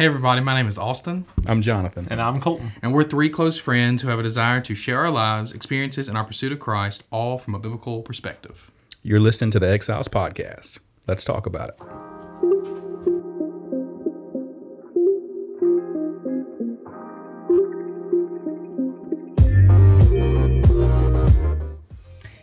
Hey, everybody, my name is Austin, I'm Jonathan. And I'm Colton. and we're three close friends who have a desire to share our lives, experiences, and our pursuit of Christ, all from a biblical perspective. You're listening to the Exiles Podcast. Let's talk about it.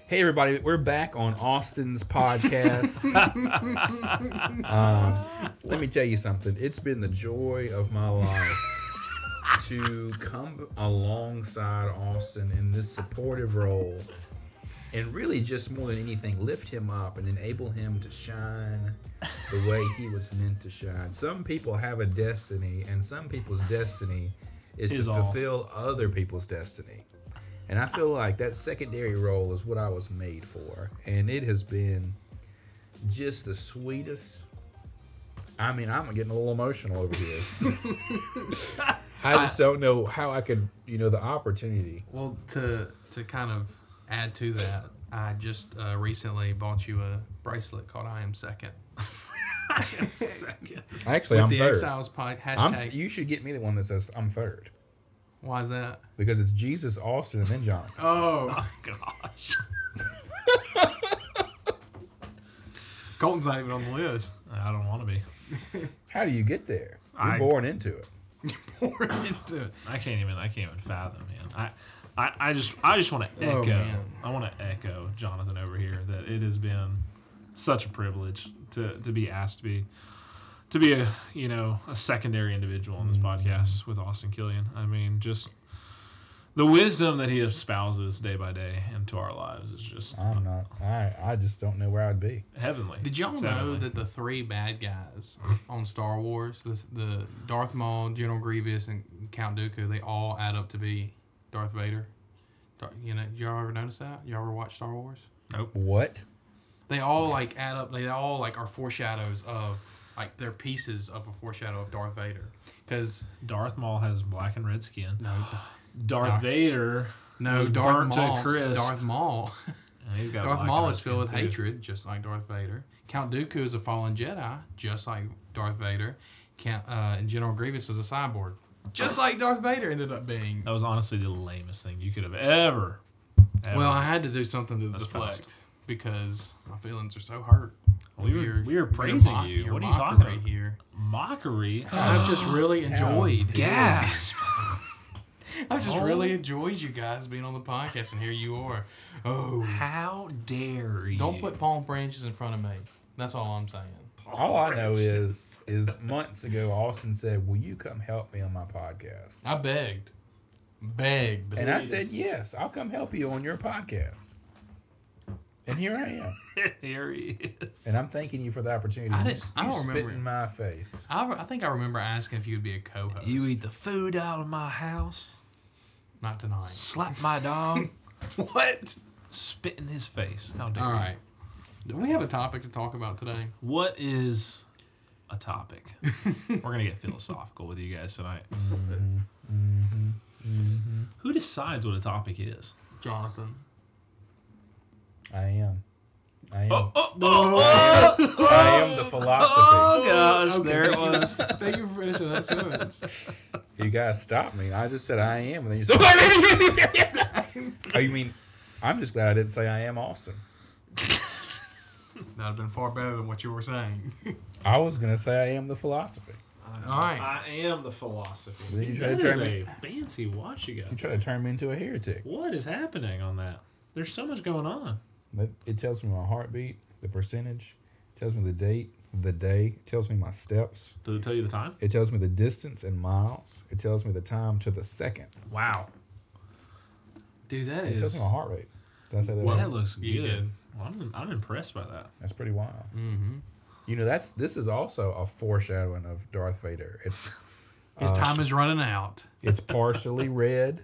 Hey everybody, we're back on Austin's podcast. um, let me tell you something. It's been the joy of my life to come alongside Austin in this supportive role and really just more than anything lift him up and enable him to shine the way he was meant to shine. Some people have a destiny and some people's destiny is, Is to all. fulfill other people's destiny. And I feel like that secondary role is what I was made for. And it has been just the sweetest. I mean, I'm getting a little emotional over here. I just don't know how I could, you know, the opportunity. Well, to to kind of add to that, I just uh, recently bought you a bracelet called "I Am Second. Second. Actually, with I'm the third. Exiles pod I'm, hashtag. you should get me the one that says I'm third Why is that? because it's Jesus, Austin, and then Jonathan. Oh, Gosh. Colton's not even on the list. I don't want to be. How do you get there? You're I- born into it. You're born into it. I can't even. I can't even fathom, man. I, I, I just, I just want to Oh, echo. man. I want to echo Jonathan over here that it has been such a privilege to to be asked to be, to be a you know a secondary individual on this mm-hmm. podcast with Austin Killian. I mean, just the wisdom that he espouses day by day into our lives is just I'm not. I I just don't know where I'd be. heavenly. Did y'all It's know heavenly. that the three bad guys on Star Wars, the, the Darth Maul, General Grievous, and Count Dooku, they all add up to be Darth Vader? You know, did y'all ever notice that? Y'all ever watch Star Wars? Nope. What? They all like add up. They all like are foreshadows of like they're pieces of a foreshadow of Darth Vader. Because Darth Maul has black and red skin. no, Darth Dar- Vader no, was Darth burnt to Maul. crisp. Darth Maul. He's got Darth Maul is filled with too. hatred, just like Darth Vader. Count Dooku is a fallen Jedi, just like Darth Vader. Count uh, and General Grievous was a cyborg, just like Darth Vader ended up being. That was honestly the lamest thing you could have ever. ever. Well, I had to do something to deflect because my feelings are so hurt. We were- we were praising mock- you. What are you talking about? Here, mockery. I've just oh, really enjoyed. Gasp! I've just Oh. really enjoyed you guys being on the podcast, and here you are. Oh, How dare you? don't put palm branches in front of me. That's all I'm saying. All I know is is months ago Austin said, "Will you come help me on my podcast?" I begged, begged, And I said, "Yes, I'll come help you on your podcast." And here I am. Here he is. And I'm thanking you for the opportunity. I didn't- s- I you don't spit remember. in my face. I, I think I remember asking if you would be a co-host. you eat the food out of my house, not tonight. slap my dog, What? spit in his face. How dare All you? right. Do we have a topic to talk about today? What is a topic? We're gonna get philosophical with you guys tonight. Mm-hmm. Mm-hmm. Mm-hmm. Who decides what a topic is? Jonathan. I am. I am. Oh, oh, oh, oh, I am the philosophy. oh gosh, there it was. Thank you for finishing that sentence. You guys stopped me. I just said I am, and then you said, "Oh, you mean?" I'm just glad I didn't say I am Austin. That'd have been far better than what you were saying. I was gonna say I am the philosophy. All right. I am the philosophy. Then you try to turn is me- a fancy watch you got. You try to turn me into a heretic. What is happening on that? There's so much going on. It- It tells me my heartbeat, the percentage. It tells me the date, the day. It tells me my steps. Does it tell you the time? It tells me the distance in miles. It tells me the time to the second. Wow. Dude, that It is. tells me my heart rate. Did I say that? Well, right? that looks you good. Well, I'm, I'm impressed by that. That's pretty wild. Mm-hmm. You know, that's this is also a foreshadowing of Darth Vader. It's His Uh, time is running out. it's partially red.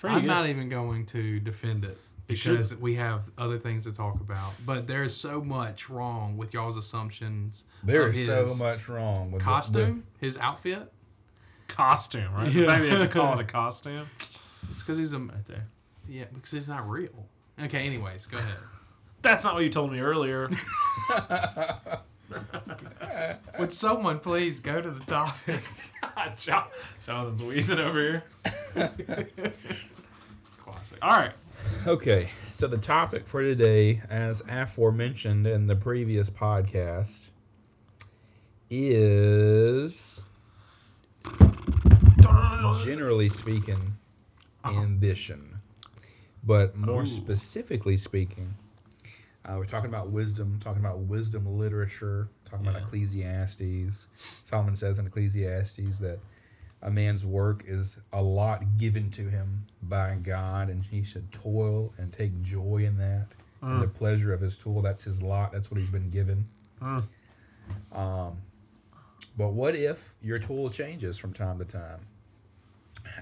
It's pretty I'm good. not even going to defend it You should. because we have other things to talk about. But there's so much wrong with y'all's assumptions. There is so much wrong with the- costume, with- his outfit. costume, right? Yeah. Maybe have to call it a costume. It's because he's a Right there. yeah because he's not real. Okay. Anyways, go ahead. That's not what you told me earlier. Would someone please go to the topic? Jon- Jonathan's wheezing over here. Classic. All right. Okay, so the topic for today, as aforementioned in the previous podcast, is generally speaking uh-huh. ambition. But more specifically speaking, uh, we're talking about wisdom, talking about wisdom literature, talking about Ecclesiastes. Solomon says in Ecclesiastes that a man's work is a lot given to him by God, and he should toil and take joy in that. And the pleasure of his tool, that's his lot, that's what he's been given. Mm. Um, but what if your tool changes from time to time?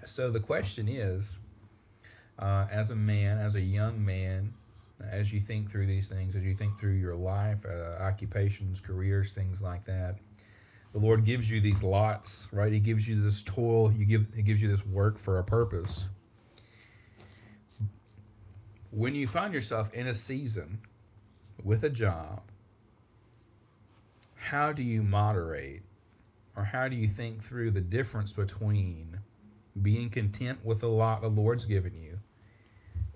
So the question is uh, as a man, as a young man, as you think through these things, as you think through your life, uh, occupations, careers, things like that, the Lord gives you these lots, right? He gives you this toil. You give. He gives you this work for a purpose. When you find yourself in a season with a job, how do you moderate, or how do you think through the difference between being content with the lot the Lord's given you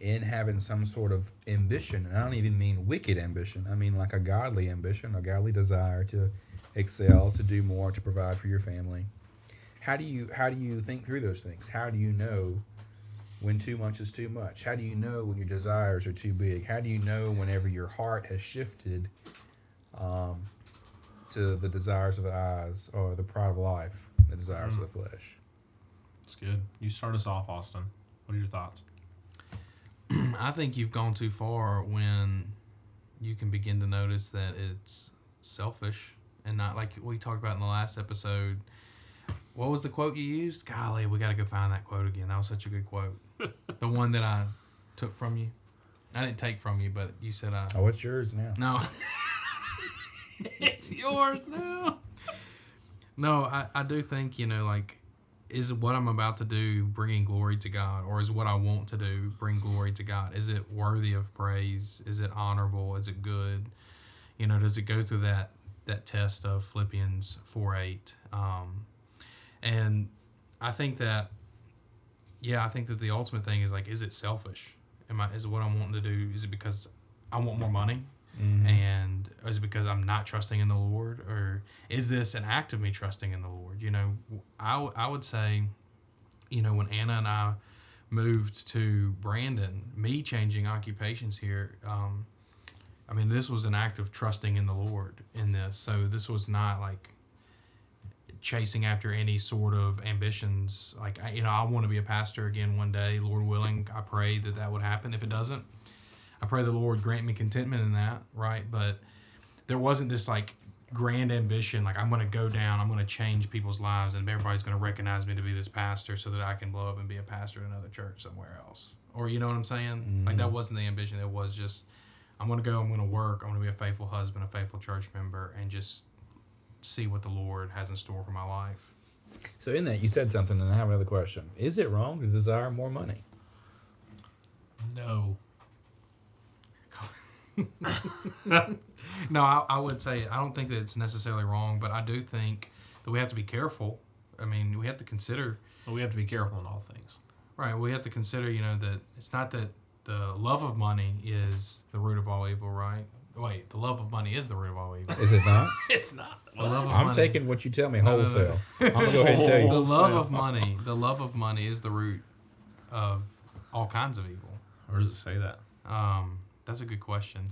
and having some sort of ambition? And I don't even mean wicked ambition. I mean like a godly ambition, a godly desire to excel, to do more, to provide for your family. How do you how do you think through those things? How do you know when too much is too much? How do you know when your desires are too big? How do you know whenever your heart has shifted um, to the desires of the eyes or the pride of life, the desires of the flesh? It's good. You start us off, Austin. What are your thoughts? I think you've gone too far when you can begin to notice that it's selfish and not like we talked about in the last episode. What was the quote you used? Golly, we got to go find that quote again. That was such a good quote. the one that I took from you. I didn't take from you, but you said I. Oh, it's yours now? No. it's yours now. No, I, I do think, you know, like, is what I'm about to do bringing glory to God? Or is what I want to do bring glory to God? Is it worthy of praise? Is it honorable? Is it good? You know, does it go through that, that test of Philippians 4 8? Um, and I think that, yeah, I think that the ultimate thing is like, is it selfish? Am I, is what I'm wanting to do? Is it because I want more money? Mm-hmm. and is it because I'm not trusting in the Lord, or is this an act of me trusting in the Lord? You know, I, I would say, you know, when Anna and I moved to Brandon, me changing occupations here, um, I mean, this was an act of trusting in the Lord in this. So this was not like chasing after any sort of ambitions. Like, I, you know, I want to be a pastor again one day, Lord willing. I pray that that would happen. If it doesn't, I pray the Lord grant me contentment in that, right? But there wasn't this like grand ambition, like I'm going to go down, I'm going to change people's lives, and everybody's going to recognize me to be this pastor so that I can blow up and be a pastor in another church somewhere else. Or you know what I'm saying? Like that mm-hmm. wasn't the ambition. It was just I'm going to go, I'm going to work, I'm going to be a faithful husband, a faithful church member, and just see what the Lord has in store for my life. So in that, you said something, and I have another question. Is it wrong to desire more money? No. No, I, I would say I don't think that it's necessarily wrong, but I do think that we have to be careful. I mean, we have to consider But we have to be careful in all things. Right. We have to consider, you know, that it's not that the love of money is the root of all evil, right? Wait, the love of money is the root of all evil. Is it not? It's not. The love of I'm money, taking what you tell me No, no, no. wholesale. I'm gonna go ahead and tell you. the love of money. The love of money is the root of all kinds of evil. Where does it say that? Um, that's a good question.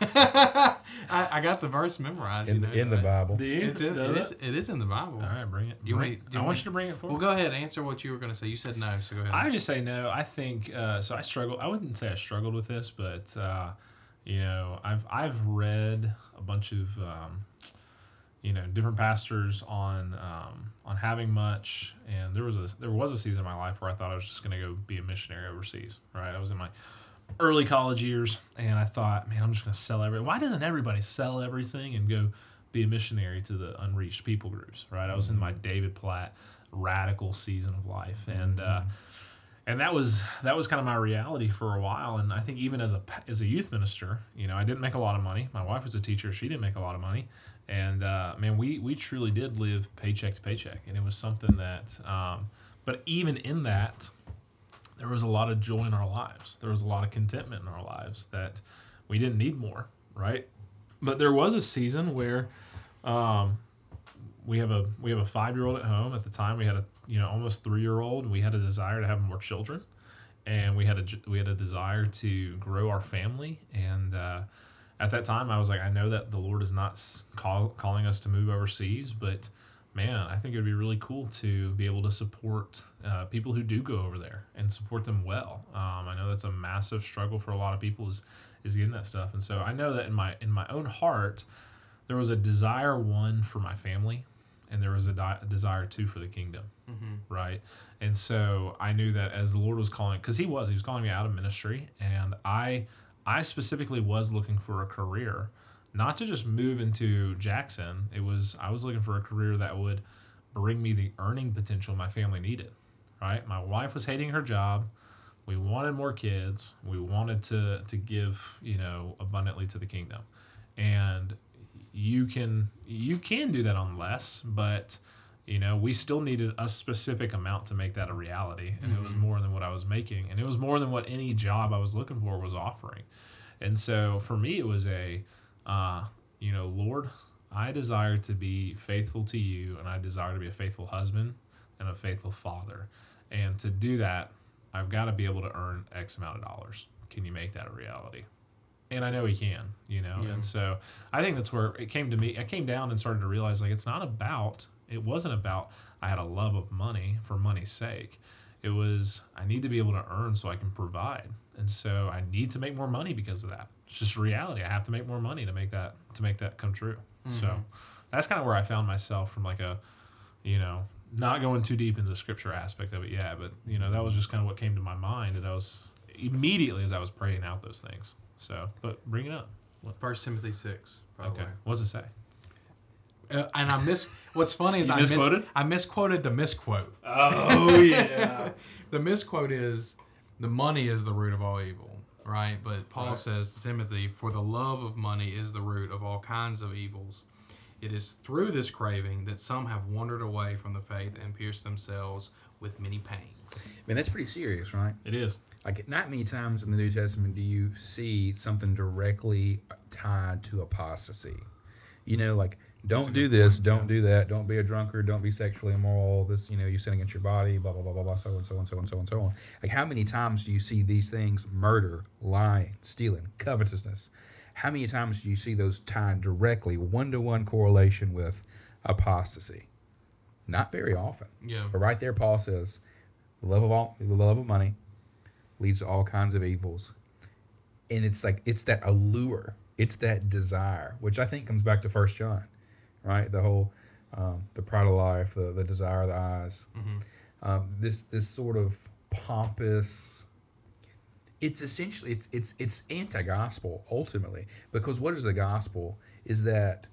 I, I got the verse memorized. In you the, know, in the Bible. Do you? It's in, know it that? is. It is in the Bible. All right, bring it. You Bring- want- you I want want- you to bring it forward. Well, go ahead. Answer what you were going to say. You said no, so go ahead. I would just say no. I think uh, so. I struggle. I wouldn't say I struggled with this, but uh, you know, I've I've read a bunch of um, you know different pastors on um, on having much and there was a there was a season in my life where I thought I was just going to go be a missionary overseas right I was in my early college years and I thought man I'm just going to sell everything why doesn't everybody sell everything and go be a missionary to the unreached people groups right? I was in my David Platt radical season of life and uh, and that was that was kind of my reality for a while and I think even as a as a youth minister you know I didn't make a lot of money. My wife was a teacher. She didn't make a lot of money and uh, man, we we truly did live paycheck to paycheck, and it was something that. Um, but even in that, there was a lot of joy in our lives. There was a lot of contentment in our lives that we didn't need more, right? But there was a season where um, we have a we have a five year old at home. At the time, we had a you know almost three year old. We had a desire to have more children, and we had a we had a desire to grow our family and. Uh, at that time, I was like, I know that the Lord is not call, calling us to move overseas, but man, I think it would be really cool to be able to support uh, people who do go over there and support them well. Um, I know that's a massive struggle for a lot of people is is getting that stuff, and so I know that in my in my own heart, there was a desire one for my family, and there was a, di- a desire two for the kingdom, mm-hmm. right? And so I knew that as the Lord was calling, because He was, He was calling me out of ministry, and I I specifically was looking for a career, not to just move into Jackson. It was I was looking for a career that would bring me the earning potential my family needed. Right? My wife was hating her job. We wanted more kids. We wanted to to give, you know, abundantly to the kingdom. And you can you can do that on less, but you know, we still needed a specific amount to make that a reality. And mm-hmm. it was mm-hmm. more than what I was making. And it was more than what any job I was looking for was offering. And so for me, it was a, uh, you know, Lord, I desire to be faithful to you and I desire to be a faithful husband and a faithful father. And to do that, I've got to be able to earn X amount of dollars. Can you make that a reality? And I know he can, you know. Yeah. And so I think that's where it came to me. I came down and started to realize like it's not about it wasn't about I had a love of money for money's sake. It was I need to be able to earn so I can provide. And so I need to make more money because of that. It's just reality. I have to make more money to make that to make that come true. Mm-hmm. So that's kind of where I found myself from like a you know, not going too deep into the scripture aspect of it yet, but you know, that was just kind of what came to my mind and I was immediately as I was praying out those things. So, but bring it up. First Timothy six. Okay. What's it say? Uh, and I miss. What's funny is I misquoted. Mis, I misquoted the misquote. Oh yeah. the misquote is, "The money is the root of all evil." Right, but Paul right. says to Timothy, "For the love of money is the root of all kinds of evils. It is through this craving that some have wandered away from the faith and pierced themselves with many pains." I mean, that's pretty serious, right? It is. Like, not many times in the New Testament do you see something directly tied to apostasy. You know, like don't do this, point, don't do that, don't be a drunkard, don't be sexually immoral, this, you know, you sin against your body, blah, blah, blah, blah, blah, so and so and so and so and so on. Like, how many times do you see these things murder, lying, stealing, covetousness? How many times do you see those tied directly, one to one correlation with apostasy? Not very often. Yeah. But right there, Paul says, the love of all, the love of money leads to all kinds of evils. And it's like, it's that allure, it's that desire, which I think comes back to First John right? The whole um, the pride of life, the the desire of the eyes. Mm-hmm. Um, this this sort of pompous. It's essentially it's it's it's anti-gospel ultimately because what is the gospel is that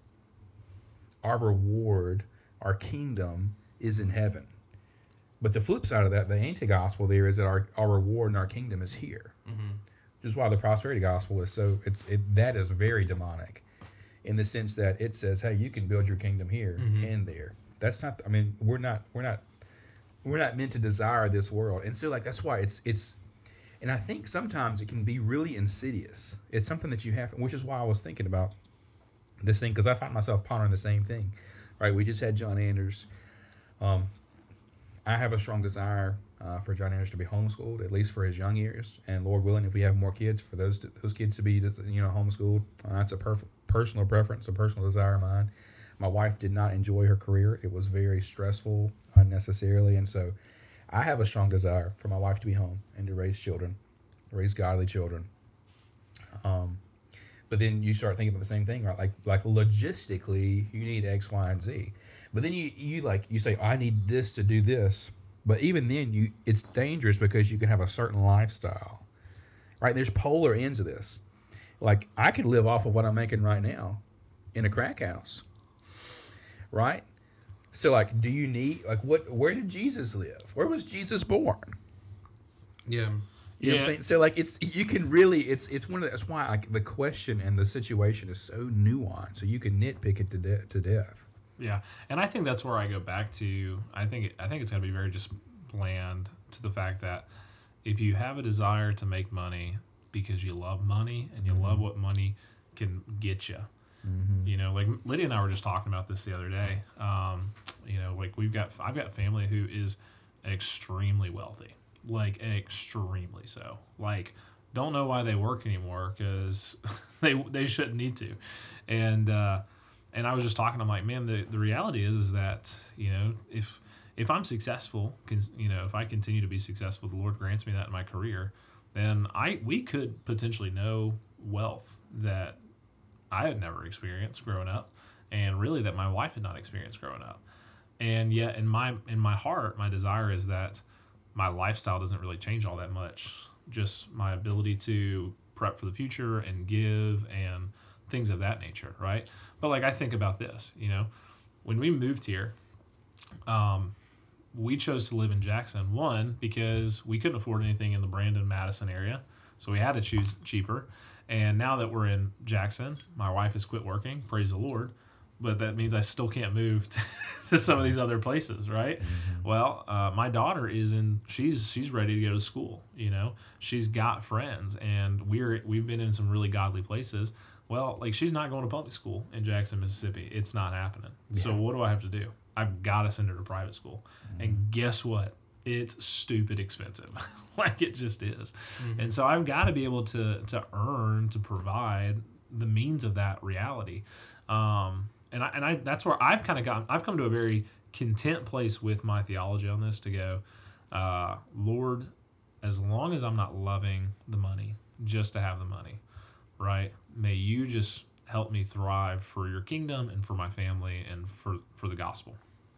our reward, our kingdom is in heaven. But the flip side of that, the anti-gospel there is that our, our reward and our kingdom is here. Mm-hmm. Which is why the prosperity gospel is so it's it, that is very demonic in the sense that it says, "Hey, you can build your kingdom here mm-hmm. and there." That's not. I mean, we're not. We're not. We're not meant to desire this world, and so like that's why it's it's. And I think sometimes it can be really insidious. It's something that you have, which is why I was thinking about this thing because I find myself pondering the same thing. Right? We just had John Anders. Um, I have a strong desire uh, for John Anders to be homeschooled, at least for his young years. And Lord willing, if we have more kids, for those to, those kids to be you know homeschooled, uh, that's a perfect personal preference, a personal desire of mine. My wife did not enjoy her career; it was very stressful, unnecessarily, and so I have a strong desire for my wife to be home and to raise children, raise godly children. Um, But then you start thinking about the same thing, right? Like like logistically, you need X, Y, and Z. But then you you like you say I need this to do this. But even then, you it's dangerous because you can have a certain lifestyle, right? There's polar ends of this. Like I could live off of what I'm making right now, in a crack house, right? So like, do you need like what? Where did Jesus live? Where was Jesus born? Yeah. You know what I'm saying? So like it's you can really it's it's one of the, that's why like the question and the situation is so nuanced. So you can nitpick it to de- to death. Yeah, and I think that's where I go back to. I think I think it's going to be very just bland to the fact that if you have a desire to make money because you love money and you love what money can get you, you know, like Lydia and I were just talking about this the other day. Um, you know, like we've got I've got family who is extremely wealthy, like extremely so. Like don't know why they work anymore because they they shouldn't need to, and. uh and I was just talking. I'm like, man, the, the reality is is that you know if if I'm successful, can, you know, if I continue to be successful, the Lord grants me that in my career, then I we could potentially know wealth that I had never experienced growing up, and really that my wife had not experienced growing up. And yet, in my in my heart, my desire is that my lifestyle doesn't really change all that much. Just my ability to prep for the future and give and things of that nature, right? But like I think about this, you know, when we moved here, um, we chose to live in Jackson. One because we couldn't afford anything in the Brandon Madison area, so we had to choose cheaper. And now that we're in Jackson, my wife has quit working. Praise the Lord. But that means I still can't move to, to some of these other places, right? Well, uh, my daughter is in. She's she's ready to go to school. You know, she's got friends, and we're we've been in some really godly places. Well, like she's not going to public school in Jackson, Mississippi. It's not happening. So what do I have to do? I've got to send her to private school. And guess what? It's stupid expensive. like it just is. And so I've got to be able to to earn to provide the means of that reality. Um, and I, and I that's where I've kind of gotten I've come to a very content place with my theology on this to go, uh, Lord, as long as I'm not loving the money just to have the money, right? May you just help me thrive for your kingdom and for my family and for for the gospel,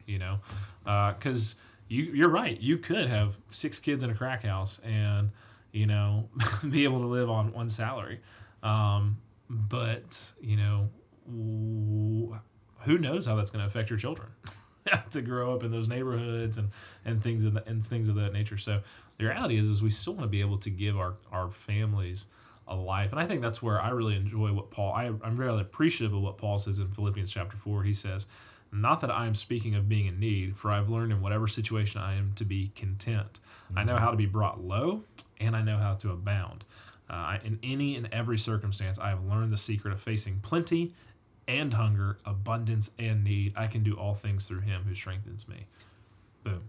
you know, because you you're right. You could have six kids in a crack house and you know be able to live on one salary, um, but you know who knows how that's going to affect your children to grow up in those neighborhoods and and things of the, and things of that nature. So the reality is is we still want to be able to give our our families a life, and I think that's where I really enjoy what Paul. I, I'm really appreciative of what Paul says in Philippians chapter four. He says. Not that I am speaking of being in need, for I've learned in whatever situation I am to be content. I know how to be brought low, and I know how to abound. Uh, I- in any and every circumstance, I have learned the secret of facing plenty and hunger, abundance and need. I can do all things through Him who strengthens me. Boom.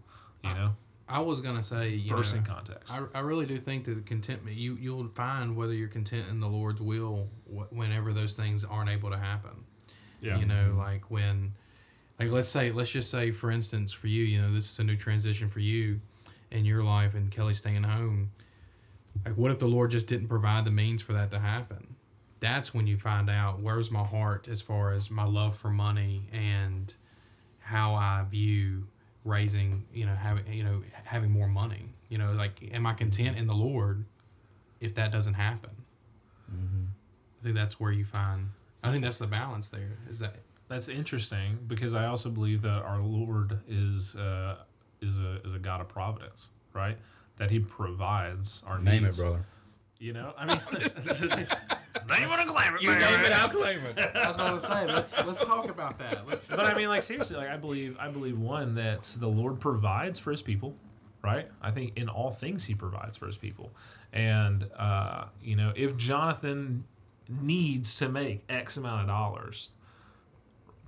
You know, I was gonna say, you verse know, in context. I, I really do think that the contentment you you'll find whether you're content in the Lord's will whenever those things aren't able to happen. yeah. You know, like when, like let's say, let's just say, for instance, for you, you know, this is a new transition for you in your life, and Kelly staying home. Like, what if the Lord just didn't provide the means for that to happen? That's when you find out where's my heart as far as my love for money and how I view raising, you know, having, you know, having more money. You know, like, am I content in the Lord if that doesn't happen? Mm-hmm. I think that's where you find. I think that's the balance there. Is that That's interesting because I also believe that our Lord is uh, is a is a God of providence, right? That He provides our Name needs. it, brother. You know, I mean, now you want to claim it, You baby. name it, I'll claim it. I was going to say let's let's talk about that. Let's. but I mean, like seriously, like I believe, I believe one that the Lord provides for His people, right? I think in all things He provides for His people, and uh, you know, if Jonathan needs to make X amount of dollars,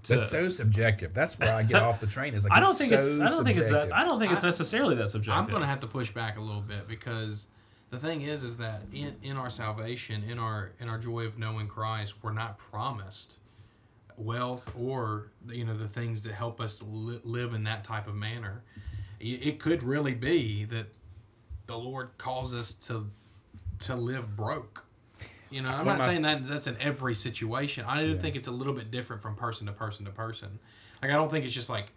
to, That's so subjective. That's where I get off the train. Is like I don't it's think so it's, I don't think it's that. I don't think it's I- necessarily that subjective. I'm going to have to push back a little bit because the thing is, is that in, in our salvation, in our in our joy of knowing Christ, we're not promised wealth or you know the things that help us li- live in that type of manner. It it could really be that the Lord calls us to to live broke. You know, I'm One not of my- saying that that's in every situation. I do Yeah. think it's a little bit different from person to person to person. Like I don't think it's just like,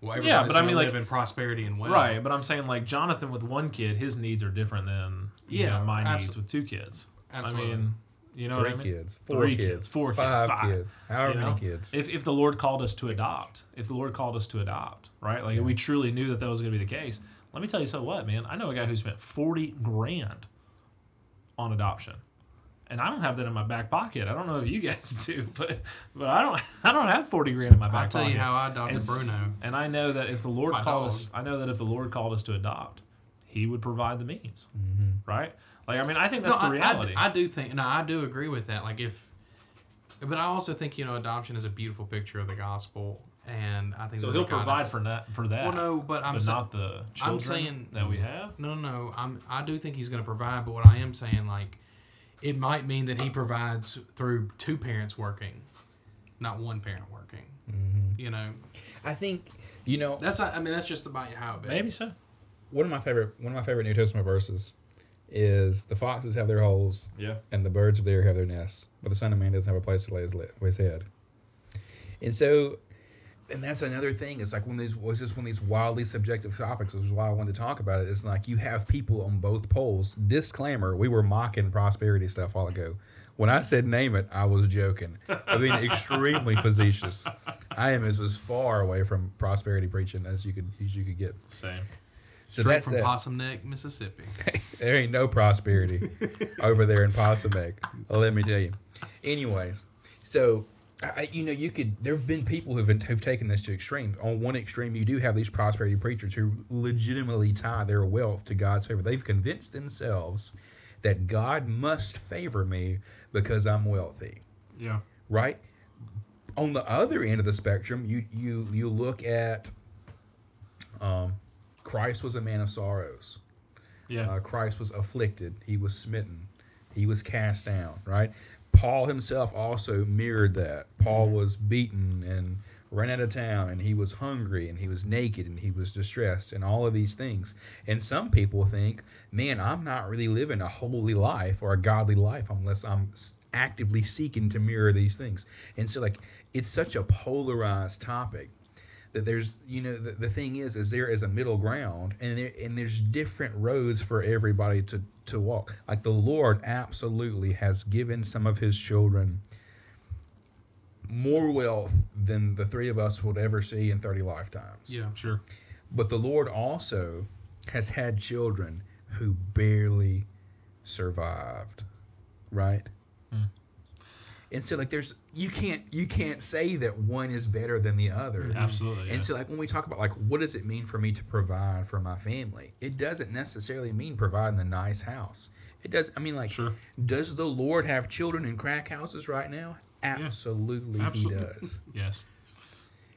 well, Yeah, but I mean, live like- in prosperity and wealth. Right, but I'm saying like Jonathan with one kid, his needs are different than you Yeah, know, my abso- needs with two kids. Absolutely. I mean, you know Three what I mean? kids, four Three kids, kids, four kids, five, five, kids, however you many kids. If, if the Lord called us to adopt, if the Lord called us to adopt, right? Like we truly knew that that was going to be the case. Let me tell you so what, man. I know a guy who spent 40 grand on adoption. And I don't have that in my back pocket. I don't know if you guys do, but but I don't I don't have 40 grand in my back I'll tell pocket. you how I adopted And Bruno. And I know that if the Lord My called dog. us, I know that if the Lord called us to adopt, He would provide the means, mm-hmm. right? Like I mean, I think that's no, the I- I- reality. I, do think. No, I do agree with that. Like if, but I also think you know adoption is a beautiful picture of the gospel, and I think so that He'll God provide is- for that for that. Well, no, but I'm but sa- not the children saying- that we have. No, no, I'm. I do think he's going to provide, but what I am saying, like, it might mean that he provides through two parents working, not one parent working. Mm-hmm. You know, I think you know that's. Not, I mean, that's just about how it. be. Maybe so. one of my favorite one of my favorite New Testament verses is the foxes have their holes Yeah. and the birds of the air have their nests, but the Son of Man doesn't have a place to lay his, li- his head. And so, and that's another thing. It's like when these was just one of these wildly subjective topics, which is why I wanted to talk about it. It's like you have people on both poles. Disclaimer: We were mocking prosperity stuff a while ago. When I said name it, I was joking. I mean, extremely facetious. I am as, as far away from prosperity preaching as you could as you could get. Same. So Straight that's from that. Possum Neck, Mississippi. There ain't no prosperity over there in Possum Neck. Let me tell you. Anyways, so I, you know, you could. There have been people who've been, who've taken this to extreme. On one extreme, you do have these prosperity preachers who legitimately tie their wealth to God's favor. They've convinced themselves that God must favor me because I'm wealthy Yeah. right? On the other end of the spectrum, you you you look at um, Christ was a man of sorrows. Yeah. Uh, Christ was afflicted. He was smitten. He was cast down. Right. Paul himself also mirrored that. Paul was beaten and ran out of town, and he was hungry, and he was naked, and he was distressed, and all of these things. And some people think, man, I'm not really living a holy life or a godly life unless I'm actively seeking to mirror these things. And so, like, it's such a polarized topic that there's you know the, the thing is is there is a middle ground and there and there's different roads for everybody to to walk like the lord absolutely has given some of his children more wealth than the three of us would ever see in 30 lifetimes Yeah. Sure. but the lord also has had children who barely survived right. And so like there's you can't you can't say that one is better than the other mm-hmm. Absolutely. Yeah. and so, like, when we talk about like what does it mean for me to provide for my family, it doesn't necessarily mean providing a nice house. It does. I mean, like, Sure. does the Lord have children in crack houses right now? Absolutely, Absolutely. He does, yes.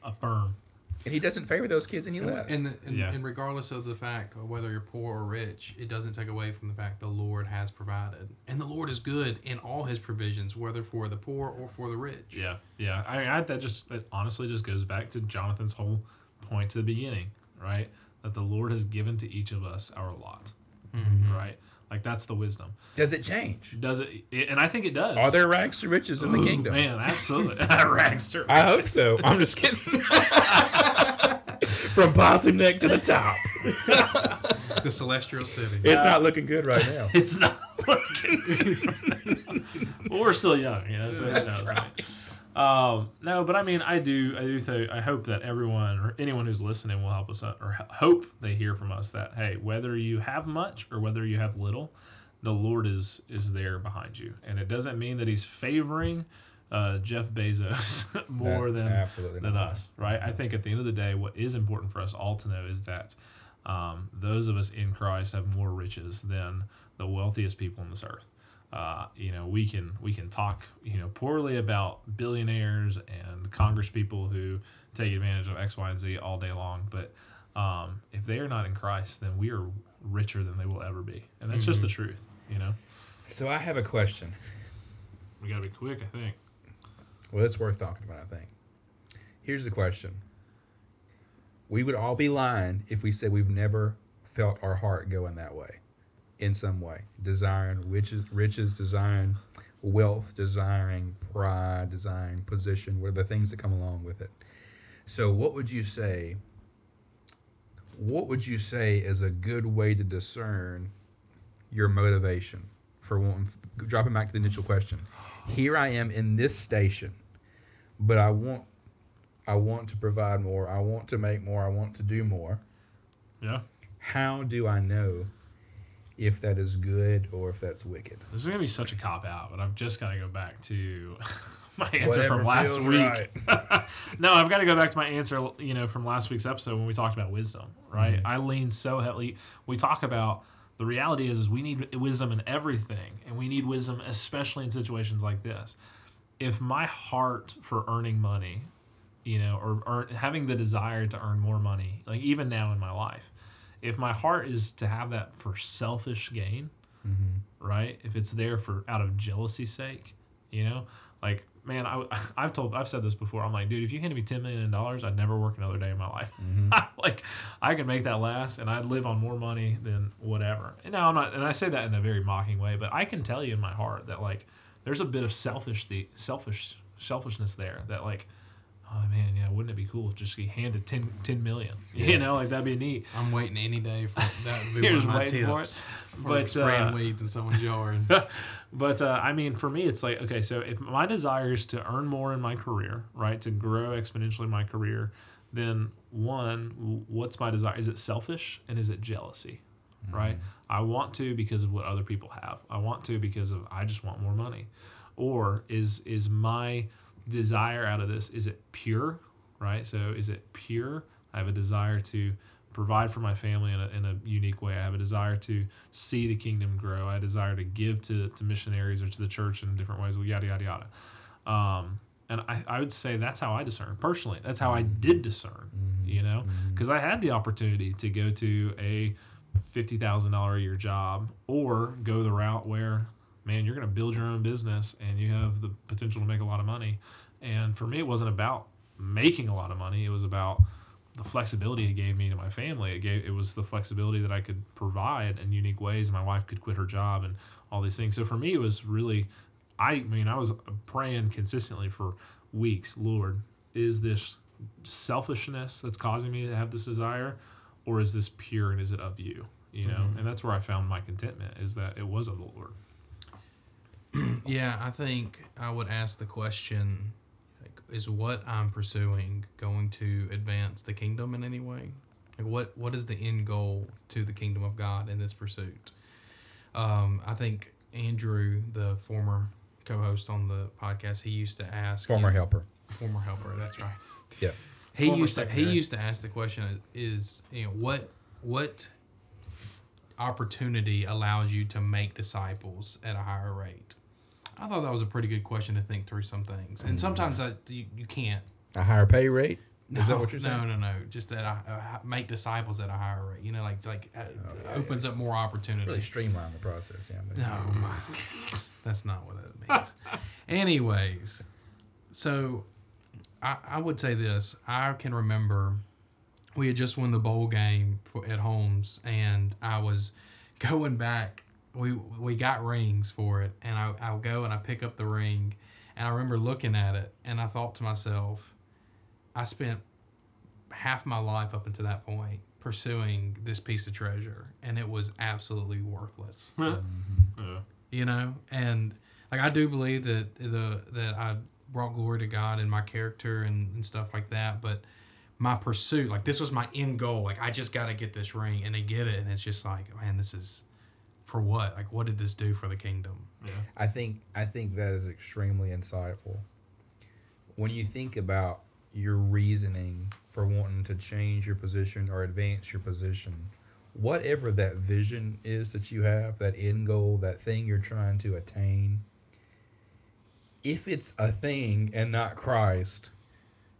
Affirm. And He doesn't favor those kids any And, less. and, and, Yeah. and regardless of the fact of whether you're poor or rich, it doesn't take away from the fact the Lord has provided. And the Lord is good in all his provisions, whether for the poor or for the rich. Yeah. Yeah. I mean, I, that just that honestly just goes back to Jonathan's whole point to the beginning, right? That the Lord has given to each of us our lot, Mm-hmm. right? Like that's the wisdom. does it change? Does it, it? And I think it does. Are there rags to riches in the kingdom? Man, absolutely. Rags to riches. I hope so. I'm just kidding. From Possum Neck to the top, The celestial city. it's not looking good right now. It's not working. well, we're still young, you know. So who knows, right? Um, no, but I mean, I do, I do think, I hope that everyone or anyone who's listening will help us, out, or h- hope they hear from us that hey, whether you have much or whether you have little, the Lord is is there behind you, and it doesn't mean that He's favoring uh, Jeff Bezos more That- than than not. us, right? I think at the end of the day, what is important for us all to know is that um, those of us in Christ have more riches than the wealthiest people on this earth. Uh, you know, we can we can talk you know poorly about billionaires and Congress people who take advantage of X, Y, and Z all day long, but um, if they are not in Christ, then we are richer than they will ever be, and that's just the truth. You know, So I have a question. we got to be quick. I think. Well, it's worth talking about, I think. Here's the question We would all be lying if we said we've never felt our heart going that way in some way. Desiring riches, riches desiring wealth desiring, pride desiring, position, what are the things that come along with it. So, what would you say? What would you say is a good way to discern your motivation for wanting? Dropping back to the initial question, here I am in this station, but I want, I want to provide more. I want to make more. I want to do more. Yeah. How do I know if that is good or if that's wicked? This is gonna be such a cop out, but I've just got to go back to my answer Whatever from last week. right. no, I've got to go back to my answer, you know, from last week's episode when we talked about wisdom, right? Mm-hmm. I lean so heavily. We talk about the reality is, is we need wisdom in everything, and we need wisdom especially in situations like this. If my heart for earning money, you know, or, or having the desire to earn more money, like even now in my life, if my heart is to have that for selfish gain, mm-hmm. right? If it's there for out of jealousy's sake, you know, like man, I, I've told, I've said this before. I'm like, dude, if you handed me ten million dollars, I'd never work another day in my life. Mm-hmm. like, I can make that last, and I'd live on more money than whatever. And now I'm not, and I say that in a very mocking way, but I can tell you in my heart that like, there's a bit of selfish, the selfish, selfishness there that like. Oh man, yeah, wouldn't it be cool if just he handed 10, 10 million? You know, like that'd be neat. I'm waiting any day for that to be You're one of my waiting for it. But, spraying uh, weeds in someone's yard. But uh, I mean, for me, it's like okay. So if my desire is to earn more in my career, right, to grow exponentially in my career, then one, what's my desire? Is it selfish and is it jealousy? Right. I want to because of what other people have. I want to because of I just want more money, or is is my desire out of this is it pure? Right. So is it pure? I have a desire to provide for my family in a, in a unique way. I have a desire to see the kingdom grow. I desire to give to, to missionaries or to the church in different ways. Well, yada yada yada. Um, and I, I would say that's how I discern personally. That's how I mm-hmm. did discern. Mm-hmm. You know, mm-hmm. because I had the opportunity to go to a fifty thousand dollar a year job or go the route where man you're going to build your own business and you have the potential to make a lot of money. And for me, it wasn't about making a lot of money. It was about the flexibility it gave me to my family. It gave it was the flexibility that I could provide in unique ways. My wife could quit her job and all these things. So for me, it was really, I mean, I was praying consistently for weeks. Lord, is this selfishness that's causing me to have this desire, or is this pure and is it of you? You know, mm-hmm. and that's where I found my contentment is that it was of the Lord. Yeah, I think I would ask the question like, is what I'm pursuing going to advance the kingdom in any way? Like what what is the end goal to the kingdom of God in this pursuit? Um, I think Andrew, the former co-host on the podcast, he used to ask Former helper. former helper. That's right. Yeah. He Former used to he used to ask the question is you know what what opportunity allows you to make disciples at a higher rate. I thought that was a pretty good question to think through some things, and sometimes that you, you can't. A higher pay rate? No, Is that what you're saying? No, no, no. Just that I, uh, make disciples at a higher rate. You know, like like uh, opens up more opportunity. Really streamline the process, yeah. but- No, my, that's not what that means. Anyways, so I, I would say this. I can remember we had just won the bowl game for, at Holmes, and I was going back. We we got rings for it, and I I'll go and I pick up the ring, and I remember looking at it, and I thought to myself, I spent half my life up until that point pursuing this piece of treasure, and it was absolutely worthless. Yeah. Um, you know and like i do believe that the that i brought glory to god in my character and, and stuff like that but my pursuit like this was my end goal. Like i just got to get this ring and they get it and it's just like man this is for what like what did this do for the kingdom Yeah. I think I think that is extremely insightful. When you think about your reasoning for wanting to change your position or advance your position, whatever that vision is that you have, that end goal, that thing you're trying to attain, if it's a thing and not Christ,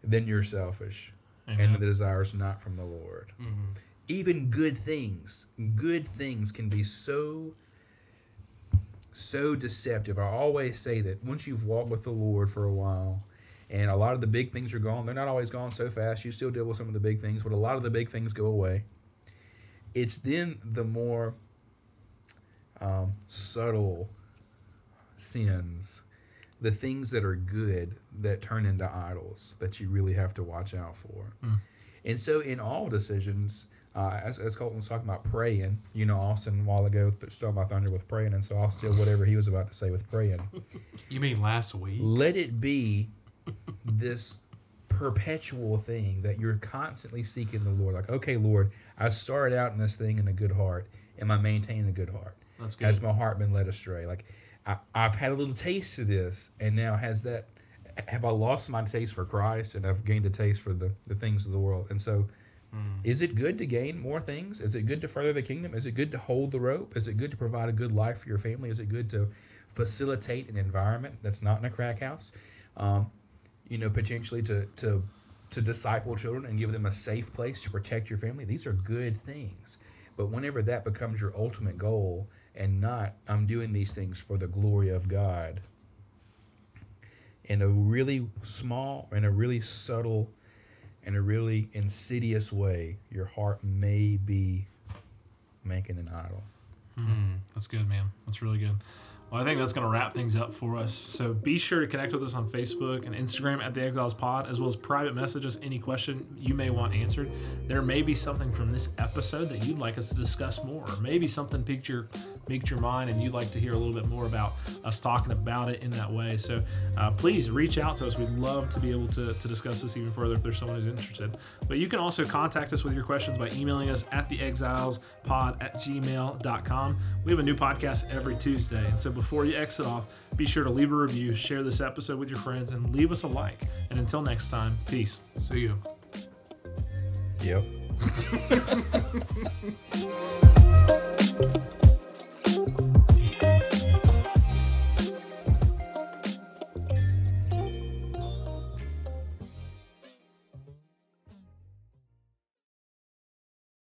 then you're selfish and the desire is not from the Lord mm-hmm. Even good things good things can be so so deceptive. I always say that once you've walked with the lord for a while and a lot of the big things are gone they're not always gone so fast you still deal with some of the big things but a lot of the big things go away. It's then the more um, subtle sins, the things that are good that turn into idols that you really have to watch out for. And so, in all decisions, uh, as, as Colton was talking about praying, you know, Austin a while ago th- stole my thunder with praying, and so I'll steal whatever he was about to say with praying. You mean last week? Let it be this perpetual thing that you're constantly seeking the Lord. Like, okay, Lord, I started out in this thing in a good heart. Am I maintaining a good heart? That's good. Has my heart been led astray? Like, I, I've had a little taste of this, and now has that? Have I lost my taste for Christ, and I've gained a taste for the, the things of the world? And so, is it good to gain more things? Is it good to further the kingdom? Is it good to hold the rope? Is it good to provide a good life for your family? Is it good to facilitate an environment that's not in a crack house? Um, you know, potentially to to to disciple children and give them a safe place to protect your family. These are good things. But whenever that becomes your ultimate goal and not I'm doing these things for the glory of God in a really small and a really subtle in a really insidious way, your heart may be making an idol. Hmm, that's good, man. That's really good. Well, I think that's going to wrap things up for us. So be sure to connect with us on Facebook and Instagram at the Exiles Pod, as well as private message us any question you may want answered. There may be something from this episode that you'd like us to discuss more, or maybe something piqued your piqued your mind and you'd like to hear a little bit more about us talking about it in that way. So uh, please reach out to us. We'd love to be able to, to discuss this even further if there's someone who's interested. But you can also contact us with your questions by emailing us at the exilespod at gmail.com. We have a new podcast every Tuesday. And so before you exit off, be sure to leave a review, share this episode with your friends, and leave us a like. And until next time, peace. See you. Yep.